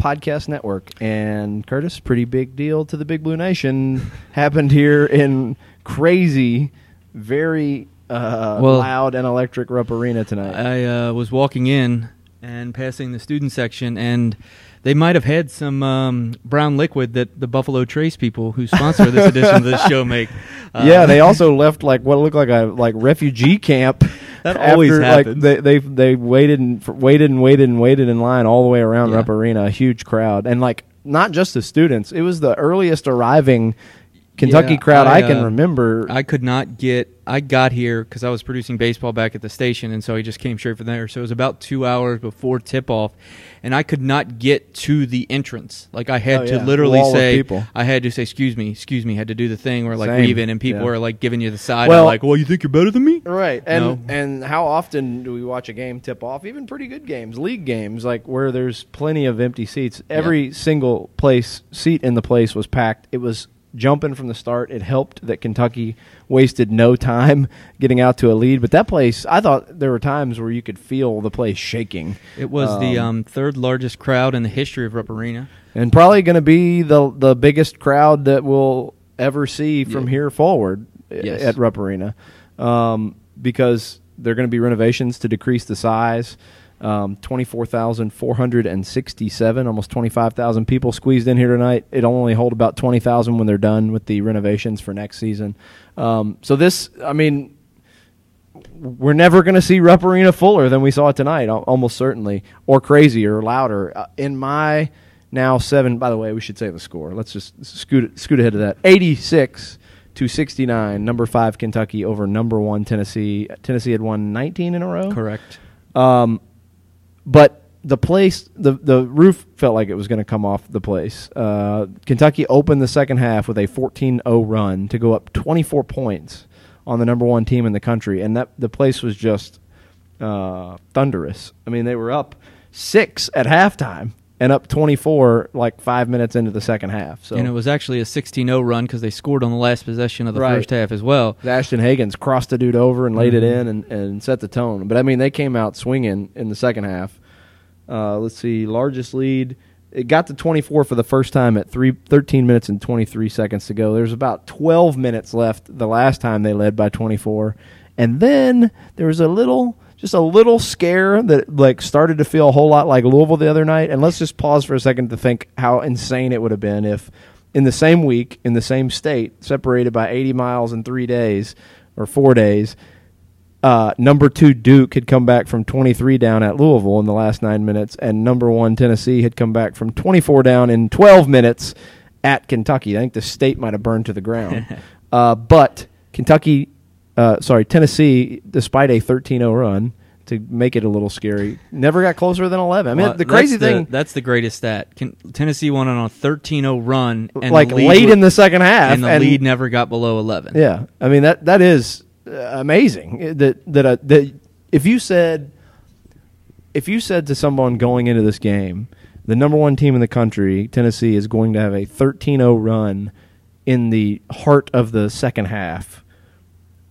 Podcast Network. And Curtis, pretty big deal to the Big Blue Nation happened here in crazy, very uh, Well- loud and electric Rupp Arena tonight. I uh, was walking in and passing the student section, and they might have had some um, brown liquid that the Buffalo Trace people who sponsor this edition of this show make. Uh, yeah, they also left like what looked like a like refugee camp. That always after, happens. Like, they they they waited and waited and waited and waited in line all the way around Yeah. Rupp Arena, a huge crowd, and like not just the students. It was the earliest arriving Kentucky Yeah, crowd I, I, can uh, remember. I could not get. I got here because I was producing baseball back at the station, and so I just came straight from there. So it was about two hours before tip off, and I could not get to the entrance. Like I had Oh, to yeah. literally Wall say. I had to say, "Excuse me, excuse me." Had to do the thing where like Same. leaving, and people Yeah. are like giving you the side. Well- Well, like, "Well, you think you're better than me?" Right, and No. and how often do we watch a game tip off? Even pretty good games, league games, like where there's plenty of empty seats. Every single place seat in the place was packed. It was jumping from the start. It helped that Kentucky wasted no time getting out to a lead. But that place, I thought there were times where you could feel the place shaking. It was the Um, um, third largest crowd in the history of Rupp Arena. and probably going to be the the biggest crowd that we'll ever see from Yeah. here forward Yes. at Rupp Arena, um, because there are going to be renovations to decrease the size. Um, Twenty-four thousand four hundred and sixty-seven, almost twenty-five thousand people squeezed in here tonight. It'll only hold about twenty thousand when they're done with the renovations for next season. Um, so this, I mean, we're never going to see Rupp Arena fuller than we saw it tonight, almost certainly, or crazier, or louder. Uh, in my now seven, by the way, we should say the score. Let's just scoot scoot ahead of that. Eighty six to sixty nine. Number five Kentucky over number one Tennessee. Tennessee had won nineteen in a row. Correct. Um, but the place, the the roof felt like it was going to come off the place. Uh, Kentucky opened the second half with a 14-0 run to go up 24 points on the number one team in the country, and that the place was just uh, thunderous. I mean, they were up six at halftime and up 24 like five minutes into the second half. So and it was actually a 16-0 run because they scored on the last possession of the Right. first half as well. Ashton Hagans crossed the dude over and laid it Mhm. in and, and set the tone. But I mean, they came out swinging in the second half. Uh, let's see, largest lead. It got to 24 for the first time at three, 13 minutes and 23 seconds to go. There's about 12 minutes left the last time they led by 24. And then there was a little, just a little scare that like started to feel a whole lot like Louisville the other night. And let's just pause for a second to think how insane it would have been if in the same week, in the same state, separated by 80 miles in three days or four days, uh, number two Duke had come back from 23 down at Louisville in the last nine minutes, and number one Tennessee had come back from 24 down in 12 minutes at Kentucky. I think the state might have burned to the ground. uh, but Kentucky, uh, sorry, Tennessee, despite a 13-0 run to make it a little scary, never got closer than 11. I mean, Well, the crazy that's thing, that's the greatest stat. Can, Tennessee won on a 13-0 run, and like late was- in the second half, and the lead never got below 11. Yeah, I mean that that is uh, amazing. That that uh, that if you said if you said to someone going into this game, the number one team in the country, Tennessee, is going to have a 13-0 run in the heart of the second half,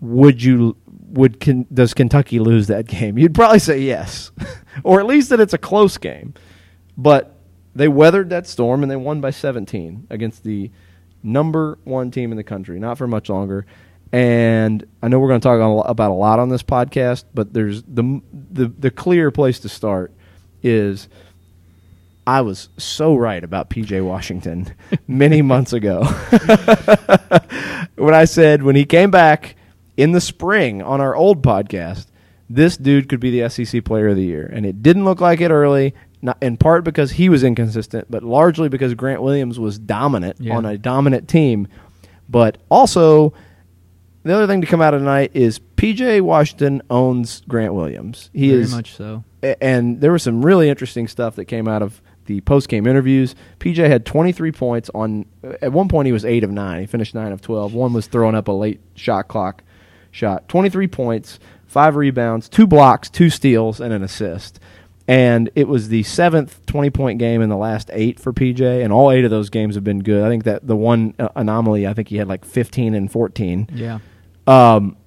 would you would Ken, does Kentucky lose that game? You'd probably say yes, or at least that it's a close game. But they weathered that storm and they won by 17 against the number one team in the country. Not for much longer. And I know we're going to talk about a lot on this podcast, but there's the the the clear place to start is I was so right about PJ Washington many months ago when I said when he came back in the spring on our old podcast, this dude could be the SEC Player of the Year, and it didn't look like it early. Not in part because he was inconsistent, but largely because Grant Williams was dominant Yeah. on a dominant team. But also, the other thing to come out of tonight is PJ Washington owns Grant Williams. He Very is much so. and there was some really interesting stuff that came out of the post game interviews. PJ had 23 points on. At one point, he was eight of nine. He finished nine of 12. One was throwing up a late shot clock shot. 23 points, five rebounds, two blocks, two steals, and an assist. And it was the seventh 20 point game in the last eight for PJ, and all eight of those games have been good. I think that the one uh, anomaly, I think he had like 15 and 14. Yeah. Um,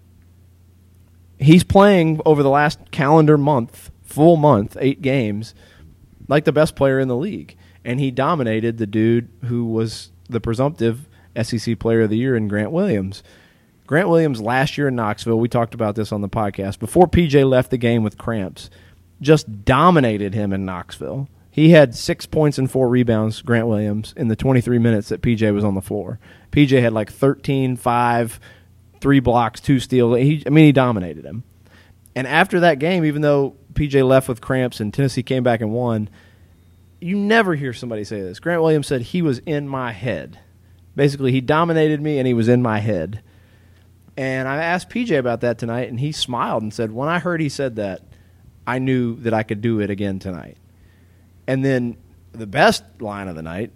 he's playing over the last calendar month, full month, eight games, like the best player in the league. And he dominated the dude who was the presumptive SEC player of the year in Grant Williams. Grant Williams last year in Knoxville, we talked about this on the podcast, before PJ left the game with cramps, just dominated him in Knoxville. He had six points and four rebounds, Grant Williams, in the 23 minutes that PJ was on the floor. PJ had like 13, 5, three blocks, two steals. He, I mean, he dominated him. And after that game, even though PJ left with cramps and Tennessee came back and won, you never hear somebody say this. Grant Williams said he was in my head. Basically, he dominated me and he was in my head. And I asked PJ about that tonight, and he smiled and said, When I heard he said that, I knew that I could do it again tonight. And then the best line of the night,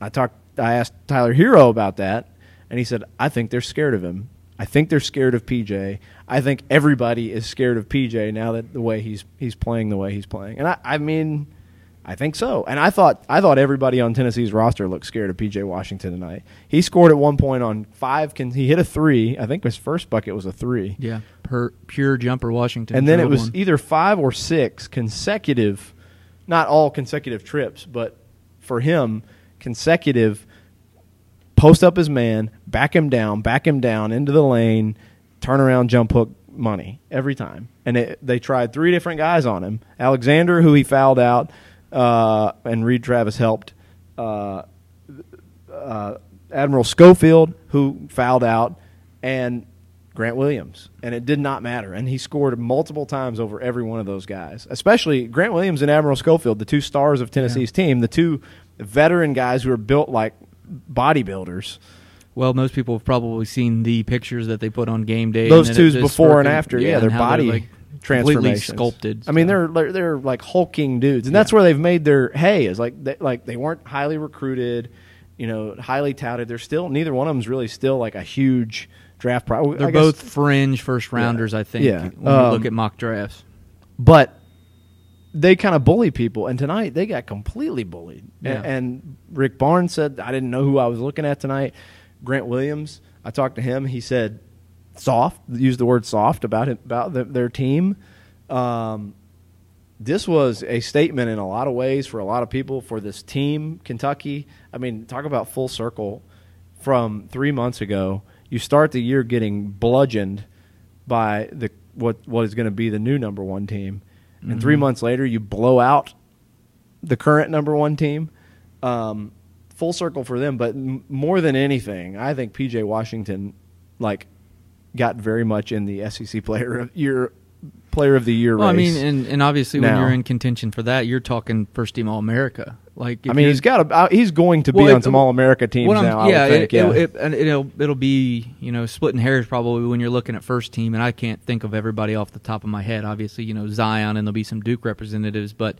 I talked. I asked Tyler Herro about that, and he said, "I think they're scared of him. I think they're scared of PJ. I think everybody is scared of PJ now that the way he's he's playing the way he's playing." And I, I mean, I think so. And I thought I thought everybody on Tennessee's roster looked scared of PJ Washington tonight. He scored at one point on five. Can he hit a three? I think his first bucket was a three. Yeah. Per pure jumper Washington. And then it was one. either five or six consecutive, not all consecutive trips, but for him, consecutive post up his man, back him down, back him down into the lane, turn around, jump hook money every time. And it, they tried three different guys on him Alexander, who he fouled out, uh, and Reid Travis helped. Uh, uh, Admiral Schofield, who fouled out, and Grant Williams, and it did not matter. And he scored multiple times over every one of those guys, especially Grant Williams and Admiral Schofield, the two stars of Tennessee's team, the two veteran guys who are built like bodybuilders. Well, most people have probably seen the pictures that they put on game day. Those two's before and after, yeah, their and how body like, completely transformations. sculpted. I mean, they're, they're they're like hulking dudes, and that's where they've made their hay. Is like they, like they weren't highly recruited, you know, highly touted. They're still neither one of them's really still like a huge draft. Pro- they're guess- both fringe first rounders. I think. Yeah. When Um, you look at mock drafts. but they kind of bully people. And tonight they got completely bullied. A- Yeah. And, Rick Barnes said, I didn't know who I was looking at tonight. Grant Williams, I talked to him. He said, soft, used the word soft about it, about the, their team. Um, this was a statement in a lot of ways for a lot of people for this team, Kentucky. I mean, talk about full circle from three months ago. You start the year getting bludgeoned by the what what is going to be the new number one team, and three months later you blow out the current number one team. Um, full circle for them, but m- more than anything, I think PJ Washington like got very much in the SEC player of year player of the year Well, I mean, and, and obviously when you're in contention for that, you're talking first team All America. Like, I mean, he's got a, uh, he's going to be Well, on it- some um, All America teams now. I yeah, it, yeah. It, it'll it'll be you know splitting hairs probably when you're looking at first team, and I can't think of everybody off the top of my head. Obviously, you know Zion, and there'll be some Duke representatives, but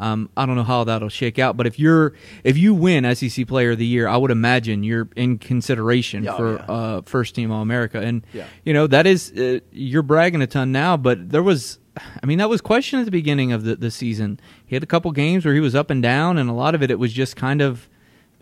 um, I don't know how that'll shake out. But if you're if you win SEC Player of the Year, I would imagine you're in consideration Oh, for yeah. uh, first team All America, and Yeah. you know that is uh, you're bragging a ton now, but there was. I mean, that was questioned at the beginning of the, the season. He had a couple games where he was up and down, and a lot of it, it was just kind of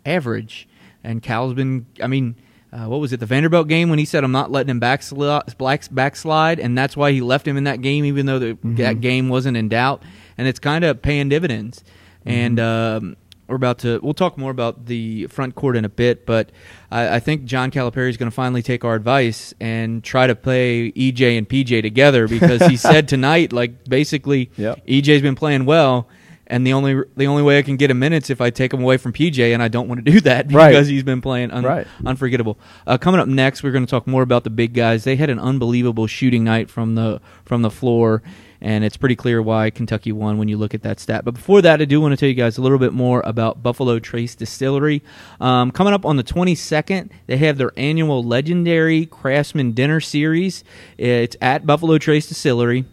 average. And Cal's been, I mean, uh, what was it, the Vanderbilt game when he said, I'm not letting him backslide, backslide, and that's why he left him in that game, even though the, that game wasn't in doubt. And it's kind of paying dividends. And um, we're about to, we'll talk more about the front court in a bit, but I, I think John Calipari is going to finally take our advice and try to play EJ and PJ together because he said tonight, like, basically, Yep. EJ's been playing well. And the only the only way I can get him minutes if I take him away from PJ, and I don't want to do that Right. because he's been playing un- Right. unforgettable. Uh, coming up next, we're going to talk more about the big guys. They had an unbelievable shooting night from the from the floor, and it's pretty clear why Kentucky won when you look at that stat. But before that, I do want to tell you guys a little bit more about Buffalo Trace Distillery. Um, coming up on the 22nd, they have their annual legendary Craftsman Dinner Series. It's at Buffalo Trace Distillery.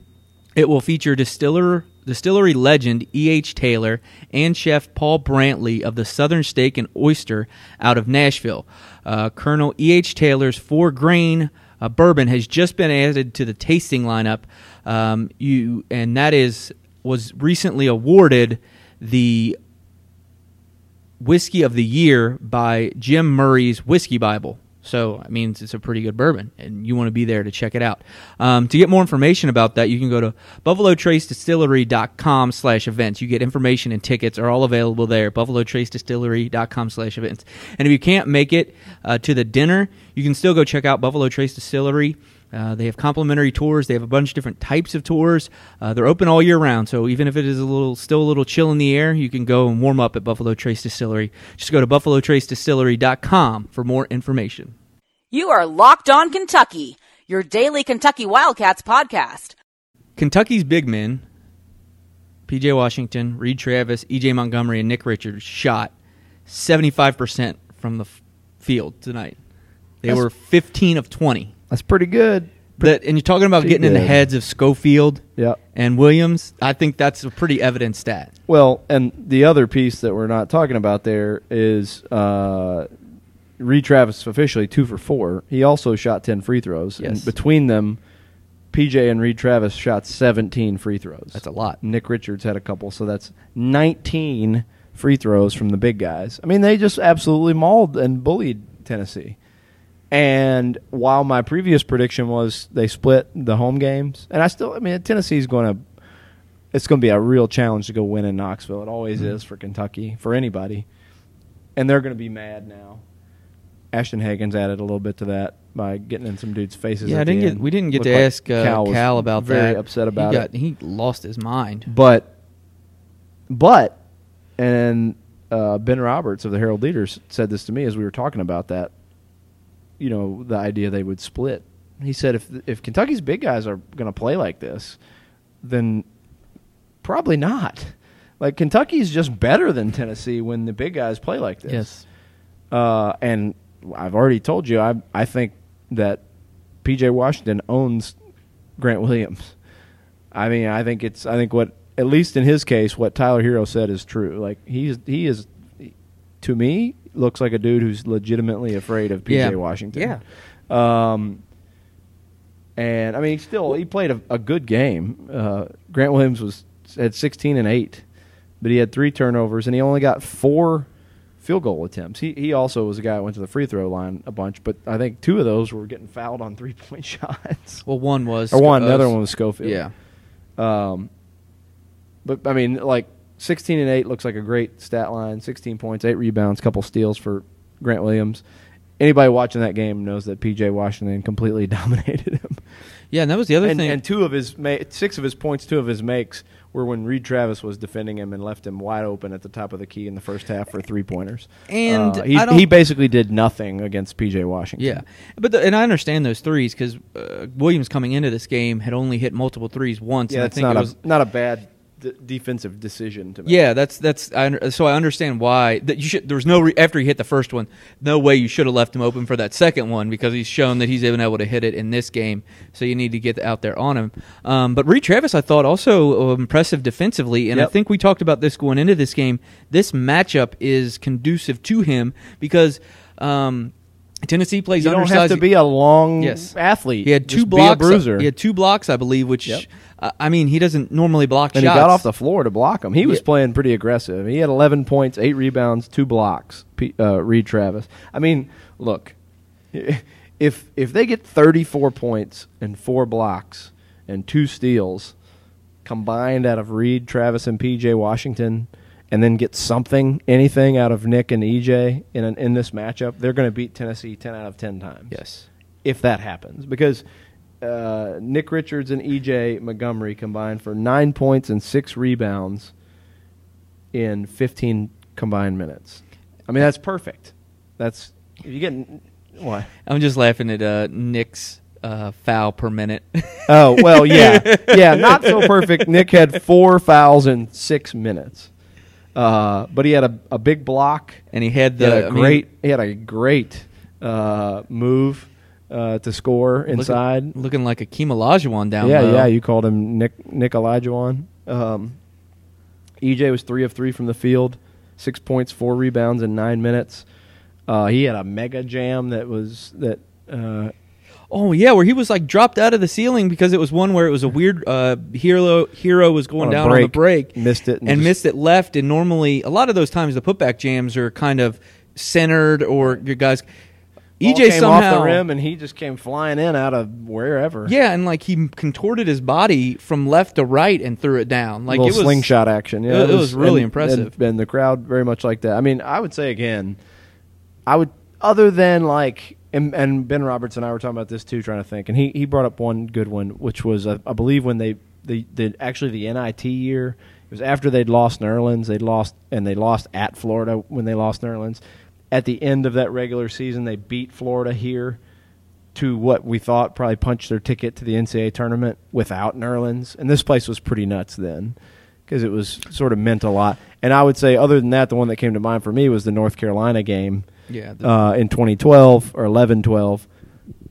It will feature distiller distillery legend E.H. Taylor and chef Paul Brantley of the Southern Steak and Oyster out of Nashville. Uh, Colonel E.H. Taylor's four grain uh, bourbon has just been added to the tasting lineup. Um, you and that is was recently awarded the whiskey of the year by Jim Murray's Whiskey Bible. So it means it's a pretty good bourbon, and you want to be there to check it out. Um, to get more information about that, you can go to buffalotracedistillery.com slash events. You get information and tickets are all available there, buffalotracedistillery.com slash events. And if you can't make it uh, to the dinner, you can still go check out Buffalo Trace Distillery. Uh, they have complimentary tours. They have a bunch of different types of tours. Uh, they're open all year round, so even if it is a little, still a little chill in the air, you can go and warm up at Buffalo Trace Distillery. Just go to buffalotracedistillery.com for more information. You are Locked On Kentucky, your daily Kentucky Wildcats podcast. Kentucky's big men, P.J. Washington, Reid Travis, E.J. Montgomery, and Nick Richards shot 75% from the f- field tonight. They That's- were 15 of 20. That's pretty good. That, and you're talking about Pretty getting in the heads of Schofield Yeah. and Williams. I think that's a pretty evident stat. Well, and the other piece that we're not talking about there is uh, Reid Travis officially two for four. He also shot ten free throws, Yes. and between them, PJ and Reid Travis shot seventeen free throws. That's a lot. Nick Richards had a couple, so that's nineteen free throws from the big guys. I mean, they just absolutely mauled and bullied Tennessee. And while my previous prediction was they split the home games, and I still, I mean, Tennessee's going to, it's going to be a real challenge to go win in Knoxville. It always Mm-hmm. is for Kentucky, for anybody. And they're going to be mad now. Ashton Hagans added a little bit to that by getting in some dudes' faces. Yeah, I didn't get. We didn't get Looked to like ask uh, Cal Cal, about very that. upset about he it. He lost his mind. But, but, and uh, Ben Roberts of the Herald Leaders said this to me as we were talking about that. You know, the idea they would split. He said if if Kentucky's big guys are going to play like this, then probably not. Like Kentucky's just better than Tennessee when the big guys play like this. Yes. Uh, and I've already told you, I I think that PJ Washington owns Grant Williams. I mean, I think it's I think what at least in his case, what Tyler Herro said is true. Like he's he is to me looks like a dude who's legitimately afraid of PJ Yeah. Washington. Yeah. Um, and I mean, he still he played a, a good game. Uh, Grant Williams was at 16 and eight, but he had three turnovers and he only got four field goal attempts. He he also was a guy that went to the free throw line a bunch, but I think two of those were getting fouled on three point shots. Well, one was. or one, the one was Schofield. Yeah. Um, but I mean, like 16 and 8 looks like a great stat line. 16 points, 8 rebounds, couple steals for Grant Williams. Anybody watching that game knows that PJ Washington completely dominated him. Yeah, and that was the other and, thing. and two of his ma- six of his points, two of his makes were when Reid Travis was defending him and left him wide open at the top of the key in the first half for three pointers. And Uh, he, he basically did nothing against PJ Washington. Yeah, but the, and I understand those threes because uh, Williams coming into this game had only hit multiple threes once. yeah, and I think not it a was, not a bad d- defensive decision to make. Yeah, that's that's I, so I understand why that you should. There was no re, after he hit the first one, no way you should have left him open for that second one because he's shown that he's even able to hit it in this game. So you need to get out there on him. Um, but Reid Travis, I thought also uh, impressive defensively, and I think we talked about this going into this game. This matchup is conducive to him because. Um, Tennessee plays you don't undersized. have to be a long Yes. athlete. He had two Just blocks. Be a bruiser. He had two blocks, I believe. Which Yep. uh, I mean, he doesn't normally block and shots. he got off the floor to block him. He was Yeah. playing pretty aggressive. He had 11 points, eight rebounds, two blocks. P- Uh, Reid Travis. I mean, look, if if they get 34 points and four blocks and two steals combined out of Reid Travis and PJ Washington, and then get something, anything out of Nick and EJ in an, in this matchup, they're going to beat Tennessee 10 out of 10 times Yes. if that happens because uh, Nick Richards and EJ Montgomery combined for nine points and six rebounds in 15 combined minutes. I mean, that's perfect. That's if you get what? I'm just laughing at uh, Nick's uh, foul per minute. Oh well, yeah, yeah, not so perfect. Nick had four fouls in six minutes, uh, but he had a, a big block. and he had He the a I mean, great. he had a great uh, move uh, to score inside. looking, like a Olajuwon down yeah, low. yeah. You called him Nick Nick Olajuwon. Um, EJ was three of three from the field, six points, four rebounds in nine minutes. Uh, he had a mega jam that was that. Oh yeah, where he was like dropped out of the ceiling because it was one where it was a weird uh, Herro Herro was going On a down on the break, missed it and, just- missed it left. And normally, a lot of those times, the putback jams are kind of centered or your guys. ball EJ came somehow off the rim and he just came flying in out of wherever. yeah, and like he contorted his body from left to right and threw it down. Like little it was slingshot action. Yeah, it- it was really and- impressive. And, and the crowd very much like that. I mean, I would say again, I would other than like and, and Ben Roberts and I were talking about this too, trying to think, and he he brought up one good one, which was uh, I believe when they the the actually the NIT year. It was after they'd lost Nerlens. They'd lost and they lost at Florida when they lost Nerlens. At the end of that regular season, they beat Florida here to what we thought probably punched their ticket to the NCAA tournament without Nerlens. And this place was pretty nuts then because it was sort of meant a lot. And I would say, other than that, the one that came to mind for me was the North Carolina game yeah. uh, in 2012 or 11 12.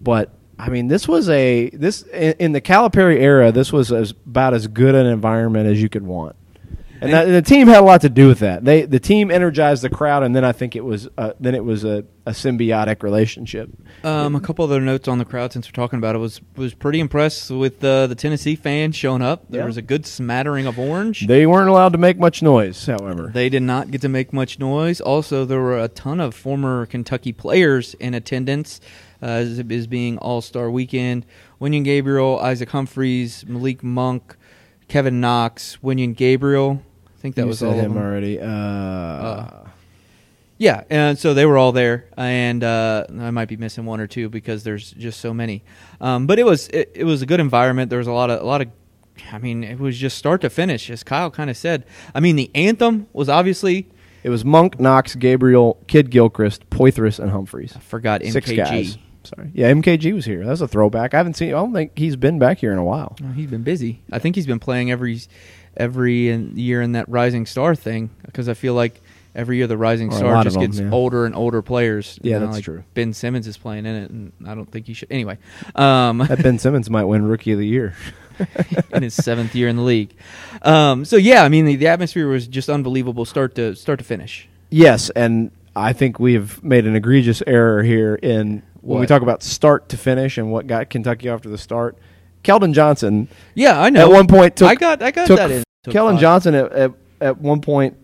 But I mean, this was a this in, in the Calipari era. This was as, about as good an environment as you could want, and, that, the team had a lot to do with that. They the team energized the crowd, and then I think it was uh, then it was a, a symbiotic relationship. Um, a couple other notes on the crowd since we're talking about it was was pretty impressed with uh, the Tennessee fans showing up. There Yeah. was a good smattering of orange. They weren't allowed to make much noise, however. They did not get to make much noise. Also, there were a ton of former Kentucky players in attendance, uh, as it is being All Star Weekend. Wenyen Gabriel, Isaac Humphries, Malik Monk, Kevin Knox, Wenyen Gabriel. I think that you was said all of him them. already. Uh, Yeah, and so they were all there, and uh, I might be missing one or two because there's just so many. Um, but it was it, it was a good environment. There was a lot of a lot of, I mean, it was just start to finish, as Kyle kind of said. I mean, the anthem was obviously it was Monk, Knox, Gabriel, Kid Gilchrist, Poythress, and Humphries. I forgot MKG. Six guys. Sorry. Yeah, MKG was here. That's a throwback. I haven't seen. I don't think he's been back here in a while. Oh, he's been busy. I think he's been playing every every in- year in that Rising Star thing because I feel like every year the Rising Or Star just them, gets yeah. older and older players. Yeah, You know, that's like true. Ben Simmons is playing in it, and I don't think he should. Anyway, um, That Ben Simmons might win Rookie of the Year. in his seventh year in the league. Um, so yeah, I mean the, the atmosphere was just unbelievable, start to start to finish. Yes, and I think we've made an egregious error here in when we talk about start to finish and what got Kentucky off to the start. Keldon Johnson Yeah, I know. at one point took I got I got that in. Five. Johnson at, at at one point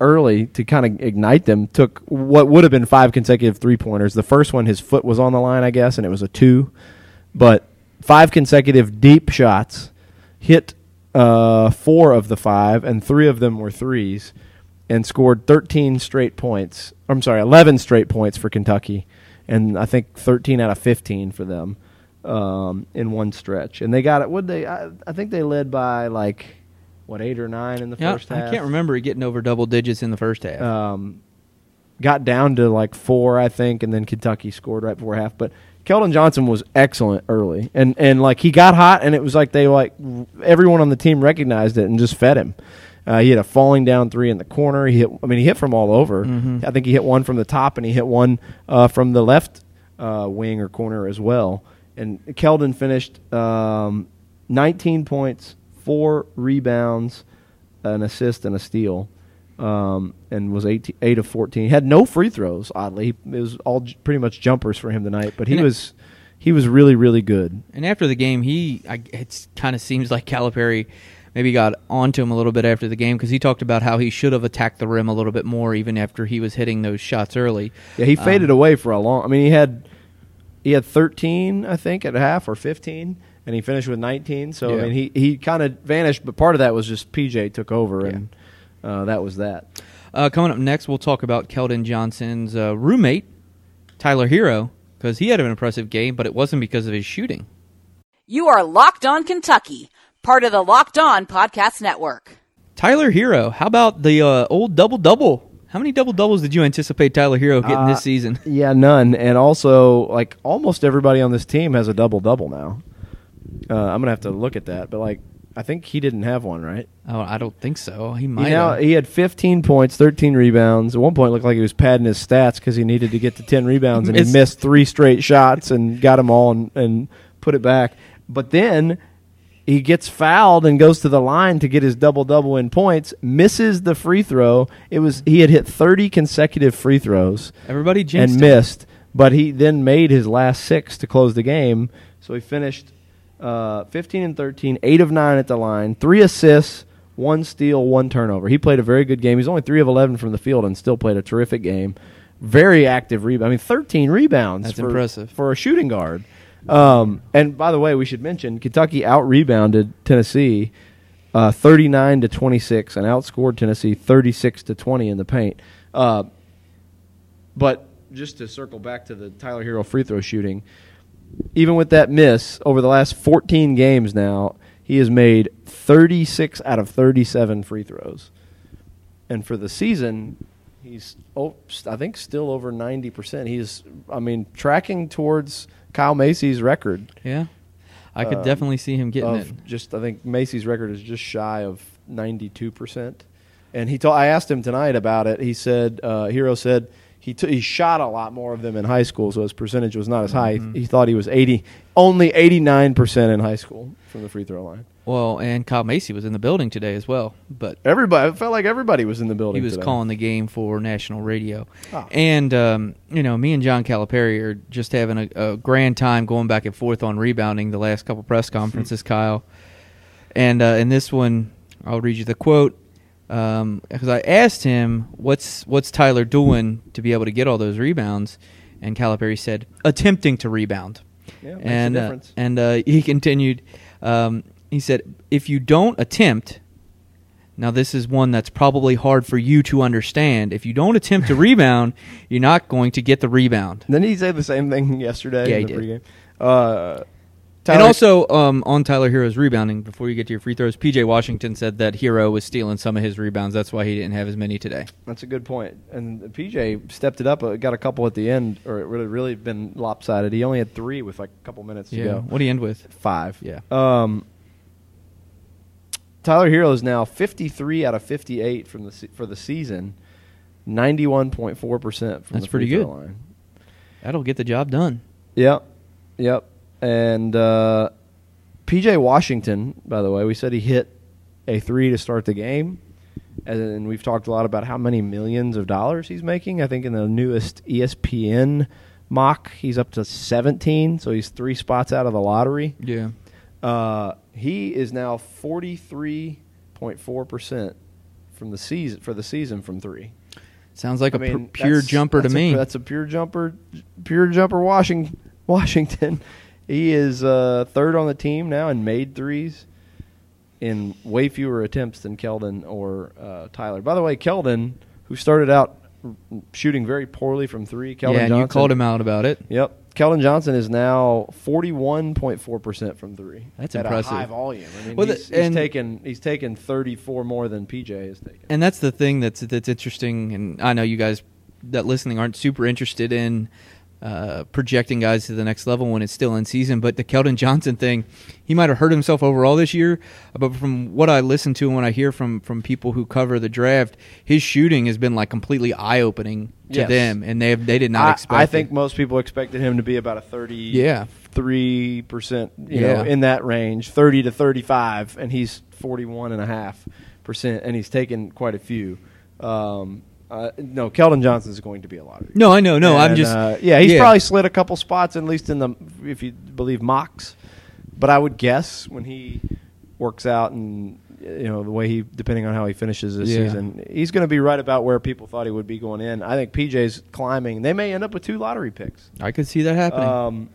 early to kind of ignite them took what would have been five consecutive three pointers. The first one, his foot was on the line, I guess, and it was a two, but five consecutive deep shots hit uh, four of the five, and three of them were threes, and scored 13 straight points. I'm sorry, 11 straight points for Kentucky, and I think 13 out of 15 for them um, in one stretch. And they got it. Would they? I, I think they led by like what eight or nine in the Yeah, first I can't remember getting over double digits in the first half. Um, got down to like four, I think, and then Kentucky scored right before half. But Keldon Johnson was excellent early, and and like he got hot, and it was like they like everyone on the team recognized it and just fed him. Uh, he had a falling down three in the corner. He hit. I mean, he hit from all over. Mhm. I think he hit one from the top, and he hit one uh, from the left uh, wing or corner as well. And Keldon finished um, 19 points, four rebounds, an assist, and a steal um, and was 18, 8 of 14. Had no free throws, oddly. It was all j- pretty much jumpers for him tonight, but he And was he was really really good. And after the game, he I, it kind of seems like Calipari maybe got onto him a little bit after the game because he talked about how he should have attacked the rim a little bit more even after he was hitting those shots early. Yeah, he faded Um, away for a long. I mean, he had he had 13, I think, at half or 15, and he finished with 19. So Yeah. I mean, he he kind of vanished, but part of that was just PJ took over, Yeah. and uh, that was that. Uh, coming up next, we'll talk about Keldon Johnson's uh, roommate, Tyler Herro, because he had an impressive game, but it wasn't because of his shooting. You are Locked On Kentucky, part of the Locked On Podcast Network. Tyler Herro, how about the uh, old double double? How many double doubles did you anticipate Tyler Herro getting Uh, this season? Yeah, none. And also, like almost everybody on this team has a double double now. Uh, I'm gonna have to look at that, but like I think he didn't have one, right? Oh, I don't think so. He might. he had 15 points, 13 rebounds. At one point, it looked like he was padding his stats because he needed to get to 10 rebounds, and he Missed- missed three straight shots and got them all and, and put it back. But then he gets fouled and goes to the line to get his double double in points, misses the free throw. It was he had hit 30 consecutive free throws Everybody and him. missed, but he then made his last six to close the game. So he finished uh, 15 and 13, 8 of 9 at the line, 3 assists, 1 steal, 1 turnover. He played a very good game. He's only 3 of 11 from the field and still played a terrific game. Very active rebound. I mean, 13 rebounds. That's for, impressive. For a shooting guard. Um, and by the way, we should mention Kentucky out rebounded Tennessee uh, 39 to 26 and outscored Tennessee 36 to 20 in the paint. Uh, but just to circle back to the Tyler Herro free throw shooting, even with that miss over the last 14 games now, he has made 36 out of 37 free throws. And for the season, he's oh, I think still over 90%. He's I mean tracking towards Kyle Macy's record Yeah, I could Um, definitely see him getting it. just I think Macy's record is just shy of 92%. And he told I asked him tonight about it. He said uh, Herro said he t- he shot a lot more of them in high school, so his percentage was not as high. Mm-hmm. He thought he was 80 only 89% in high school from the free throw line. Well, and Kyle Macy was in the building today as well, but Everybody it felt like everybody was in the building. he was today. calling the game for national radio. Ah. And um, you know, me and John Calipari are just having a, a grand time going back and forth on rebounding the last couple press conferences, Kyle. And uh, in this one, I'll read you the quote because I asked him what's what's Tyler doing to be able to get all those rebounds, and Calipari said attempting to rebound. Yeah, and uh, and uh, he continued. Um, he said, "If you don't attempt, now this is one that's probably hard for you to understand. If you don't attempt to rebound, you're not going to get the rebound." Didn't he say the same thing yesterday Yeah, in he the did. pregame? Uh, and also um, on Tyler Herro's rebounding, before you get to your free throws, PJ Washington said that Herro was stealing some of his rebounds. That's why he didn't have as many today. That's a good point. And PJ stepped it up. Uh, got a couple at the end, or it really really been lopsided. He only had three with like a couple minutes to Yeah. go. What do you end with? Five. Yeah. Um, Tyler Herro is now 53 out of 58 from the se- for the season, 91.4 percent from That's the free pretty throw good. line. That'll get the job done. Yep, yep. And uh, PJ Washington, by the way, we said he hit a three to start the game, and we've talked a lot about how many millions of dollars he's making. I think in the newest ESPN mock, he's up to 17, so he's three spots out of the lottery. Yeah. Uh, he is now 43.4 percent from the season for the season from three. Sounds like I a mean, pure jumper to that's a- me. that's a pure jumper, pure jumper. Washington, Washington. He is uh, third on the team now and made threes in way fewer attempts than Keldon or uh, Tyler. By the way, Keldon, who started out shooting very poorly from three, Keldon yeah, Johnson. you called him out about it. Yep. Keldon Johnson is now forty-one point four percent from three. That's at impressive. A high volume. I mean, Well, the- he's, he's taken he's taken thirty-four more than PJ has taken. And that's the thing that's that's interesting. And I know you guys that listening aren't super interested in uh, projecting guys to the next level when it's still in season. But the Keldon Johnson thing, he might have hurt himself overall this year. But from what I listen to and what I hear from from people who cover the draft, his shooting has been like completely eye opening to Yes. them, and they have, they did not I, expect. I think it. most people expected him to be about a thirty. Yeah. three percent. You Yeah. know, in that range, thirty to thirty-five, and he's forty-one and a half percent, and he's taken quite a few. Um, uh, no, Keldon Johnson is going to be a lottery. No, I know. No, I'm just. uh, yeah, he's probably slid a couple spots, at least in the if you believe mocks. But I would guess when he works out and you know the way he, depending on how he finishes this Yeah. season, he's going to be right about where people thought he would be going in. I think PJ's climbing. They may end up with two lottery picks. I could see that happening. Um,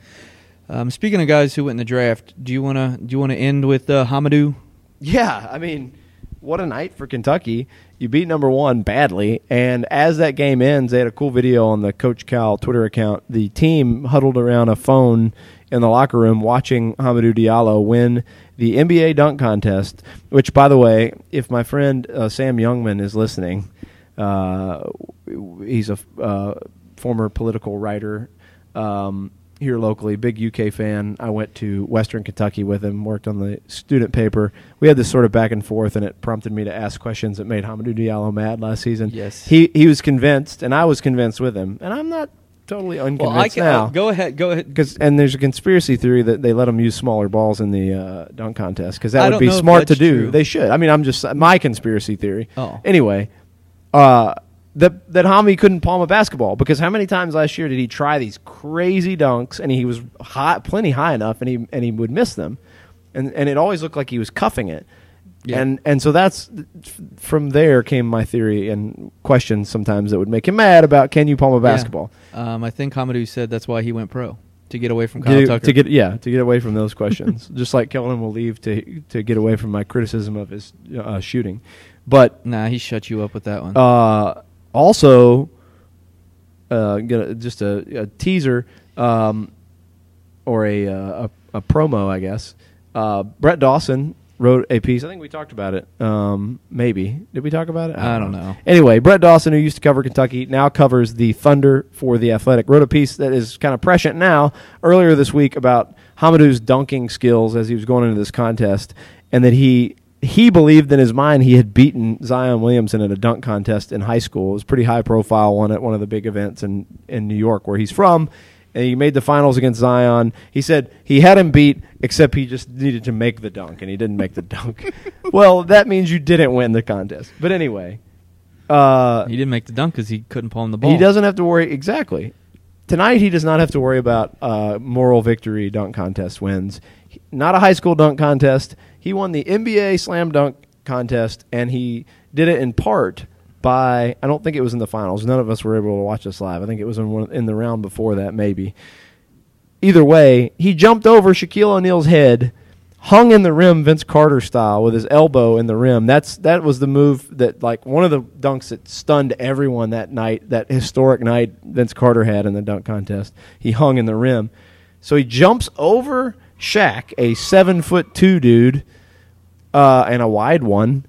um, speaking of guys who went in the draft, do you want to do you want to end with uh, Hamidou? Yeah, I mean, what a night for Kentucky. You beat number one badly, and as that game ends, they had a cool video on the Coach Cal Twitter account. The team huddled around a phone in the locker room watching Hamidou Diallo win the NBA dunk contest. Which, by the way, if my friend uh, Sam Youngman is listening, uh, he's a uh, former political writer. Um, here locally, big UK fan. I went to Western Kentucky with him, worked on the student paper. We had this sort of back and forth, and it prompted me to ask questions that made Hamidou Diallo mad last season. Yes. he he was convinced, and I was convinced with him. And I'm not totally Well, I unconvinced can now. uh, go ahead. Go ahead. Because and there's a conspiracy theory that they let them use smaller balls in the uh, dunk contest because that would be smart to do. true. They should. I mean, I'm just my conspiracy theory. Oh. Anyway, uh, that that Hami couldn't palm a basketball because how many times last year did he try these crazy dunks and he was high, plenty high enough and he and he would miss them, and and it always looked like he was cuffing it. Yeah. And and so that's from there came my theory and questions sometimes that would make him mad about can you palm a basketball. Yeah. Um, I think Hamidou said that's why he went pro to get away from Kyle Get- Tucker. to get yeah to get away from those questions. Just like Keldon will leave to to get away from my criticism of his uh, shooting, but nah, he shut you up with that one. uh, also uh, get a, just a, a teaser um, or a, uh, a a promo, I guess. Uh, Brett Dawson wrote a piece. I think we talked about it. Um, maybe did we talk about it? I don't know. Anyway, Brett Dawson, who used to cover Kentucky, now covers the Thunder for the Athletic, wrote a piece that is kind of prescient now. Earlier this week about Hamidou's dunking skills as he was going into this contest, and that he he believed in his mind he had beaten Zion Williamson at a dunk contest in high school. It was pretty high profile one at one of the big events in in New York where he's from. And he made the finals against Zion. He said he had him beat, except he just needed to make the dunk, and he didn't make the dunk. well, that means you didn't win the contest. But anyway, uh, he didn't make the dunk because he couldn't palm the ball. he doesn't have to worry exactly. Tonight he does not have to worry about uh, moral victory dunk contest wins. Not a high school dunk contest. He won the NBA slam dunk contest, and he did it in part by I don't think it was in the finals. None of us were able to watch this live. I think it was in one, in the round before that, maybe. Either way, he jumped over Shaquille O'Neal's head, hung in the rim Vince Carter style with his elbow in the rim. That's that was the move that like one of the dunks that stunned everyone that night, that historic night Vince Carter had in the dunk contest. He hung in the rim. So he jumps over Shaq, a seven foot two dude, uh, and a wide one,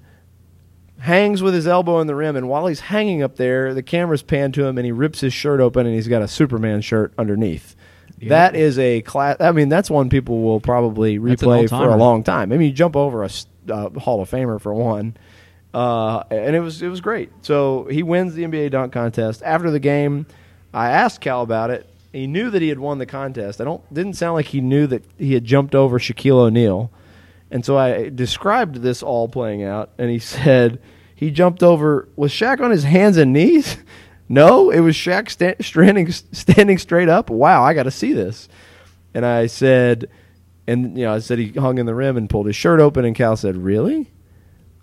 hangs with his elbow in the rim, and while he's hanging up there, the camera's panned to him, and he rips his shirt open, and he's got a Superman shirt underneath. That is a class. I mean, that's one people will probably replay for a long time. I mean, you jump over a uh, Hall of Famer for one, uh, and it was it was great. So he wins the NBA dunk contest. After the game, I asked Cal about it. He knew that he had won the contest. I don't didn't sound like he knew that he had jumped over Shaquille O'Neal. And so I described this all playing out, and he said he jumped over. Was Shaq on his hands and knees? No, it was Shaq sta- standing standing straight up. Wow, I got to see this. And I said, and you know, I said he hung in the rim and pulled his shirt open, and Cal said, "Really?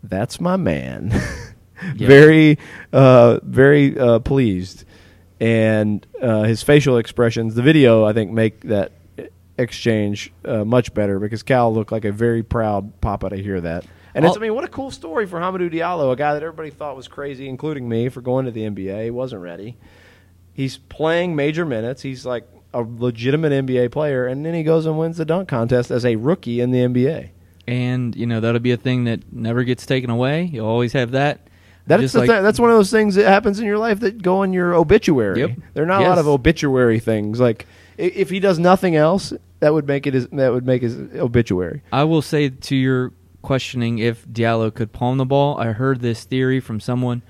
That's my man." very, uh, very uh, pleased, and uh, his facial expressions. The video, I think, make that exchange uh, much better because Cal looked like a very proud papa to hear that. And it's, I mean, what a cool story for Hamidou Diallo, a guy that everybody thought was crazy, including me, for going to the NBA. He wasn't ready. He's playing major minutes. He's like a legitimate NBA player, and then he goes and wins the dunk contest as a rookie in the NBA. and you know that'll be a thing that never gets taken away. You'll always have that. That's like- thi- that's one of those things that happens in your life that go in your obituary. Yep. There are not a lot of obituary things. Like if he does nothing else, that would make it his, that would make his obituary. I will say to your questioning if Diallo could palm the ball. I heard this theory from someone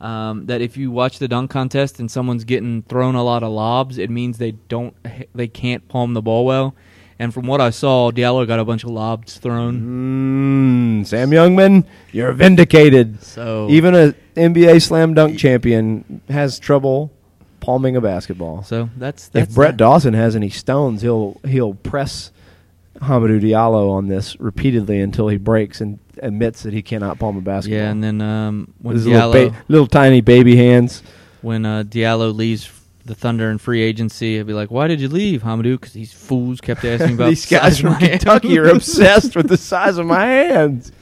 um, that if you watch the dunk contest and someone's getting thrown a lot of lobs, it means they don't they can't palm the ball well. And from what I saw, Diallo got a bunch of lobs thrown. Mm, Sam Youngman, you're vindicated. So Even a NBA slam dunk champion has trouble palming a basketball. so that's, that's if Brett that. Dawson has any stones, he'll he'll press Hamidou Diallo on this repeatedly until he breaks and admits that he cannot palm a basketball. Yeah, and then um, when Diallo little, ba- little tiny baby hands. when uh, Diallo leaves the Thunder and free agency, I'd be like, "Why did you leave, Hamidou?" Because these fools kept asking about These the guys size from of my hand. Kentucky are obsessed with the size of my hands.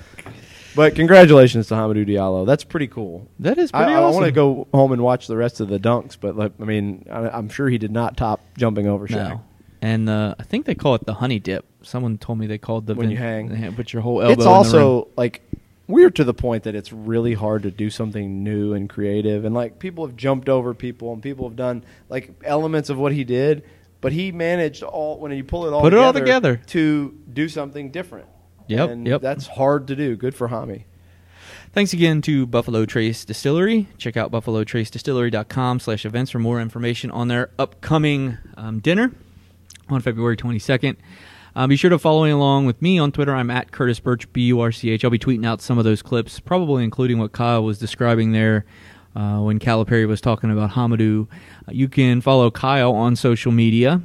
But congratulations to Hamidou Diallo. That's pretty cool. That is I, pretty I awesome. want to go home and watch the rest of the dunks, but like, I mean, I, I'm sure he did not top jumping over Shaq. No. And uh, I think they call it the honey dip. Someone told me they called the When you vin- hang. put your whole elbow. It's also like weird to the point that it's really hard to do something new and creative. And like people have jumped over people, and people have done like elements of what he did, but he managed all when you pull it all Put it all together together. to do something different. Yep, and yep. That's hard to do. Good for Hami. Thanks again to Buffalo Trace Distillery. Check out buffalo trace buffalotracedistillery.com slash events for more information on their upcoming um, dinner on February 22nd. Um, be sure to follow along with me on Twitter. I'm at Curtis Burch, B U R C H. I'll be tweeting out some of those clips, probably including what Kyle was describing there uh, when Calipari was talking about Hamidou. Uh, you can follow Kyle on social media.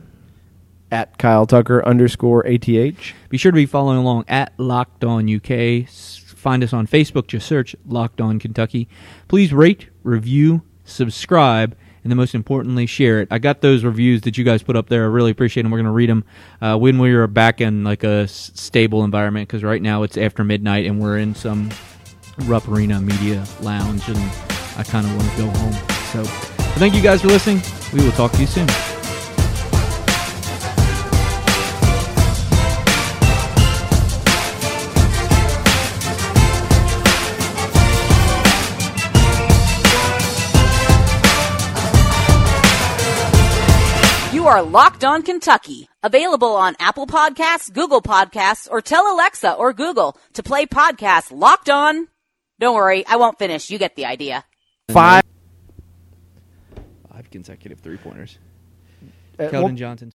At Kyle Tucker underscore ATH. Be sure to be following along at Locked On UK. Find us on Facebook. Just search Locked On Kentucky. Please rate, review, subscribe, and then most importantly, share it. I got those reviews that you guys put up there. I really appreciate them. We're going to read them uh, when we are back in like a s- stable environment because right now it's after midnight and we're in some Rupp Arena Media Lounge and I kind of want to go home. So thank you guys for listening. We will talk to you soon. Are Locked On Kentucky. Available on Apple Podcasts, Google Podcasts, or tell Alexa or Google to play podcast Locked On. Don't worry, I won't finish. You get the idea. Five. Five consecutive three pointers. uh, Keldon one- Johnson.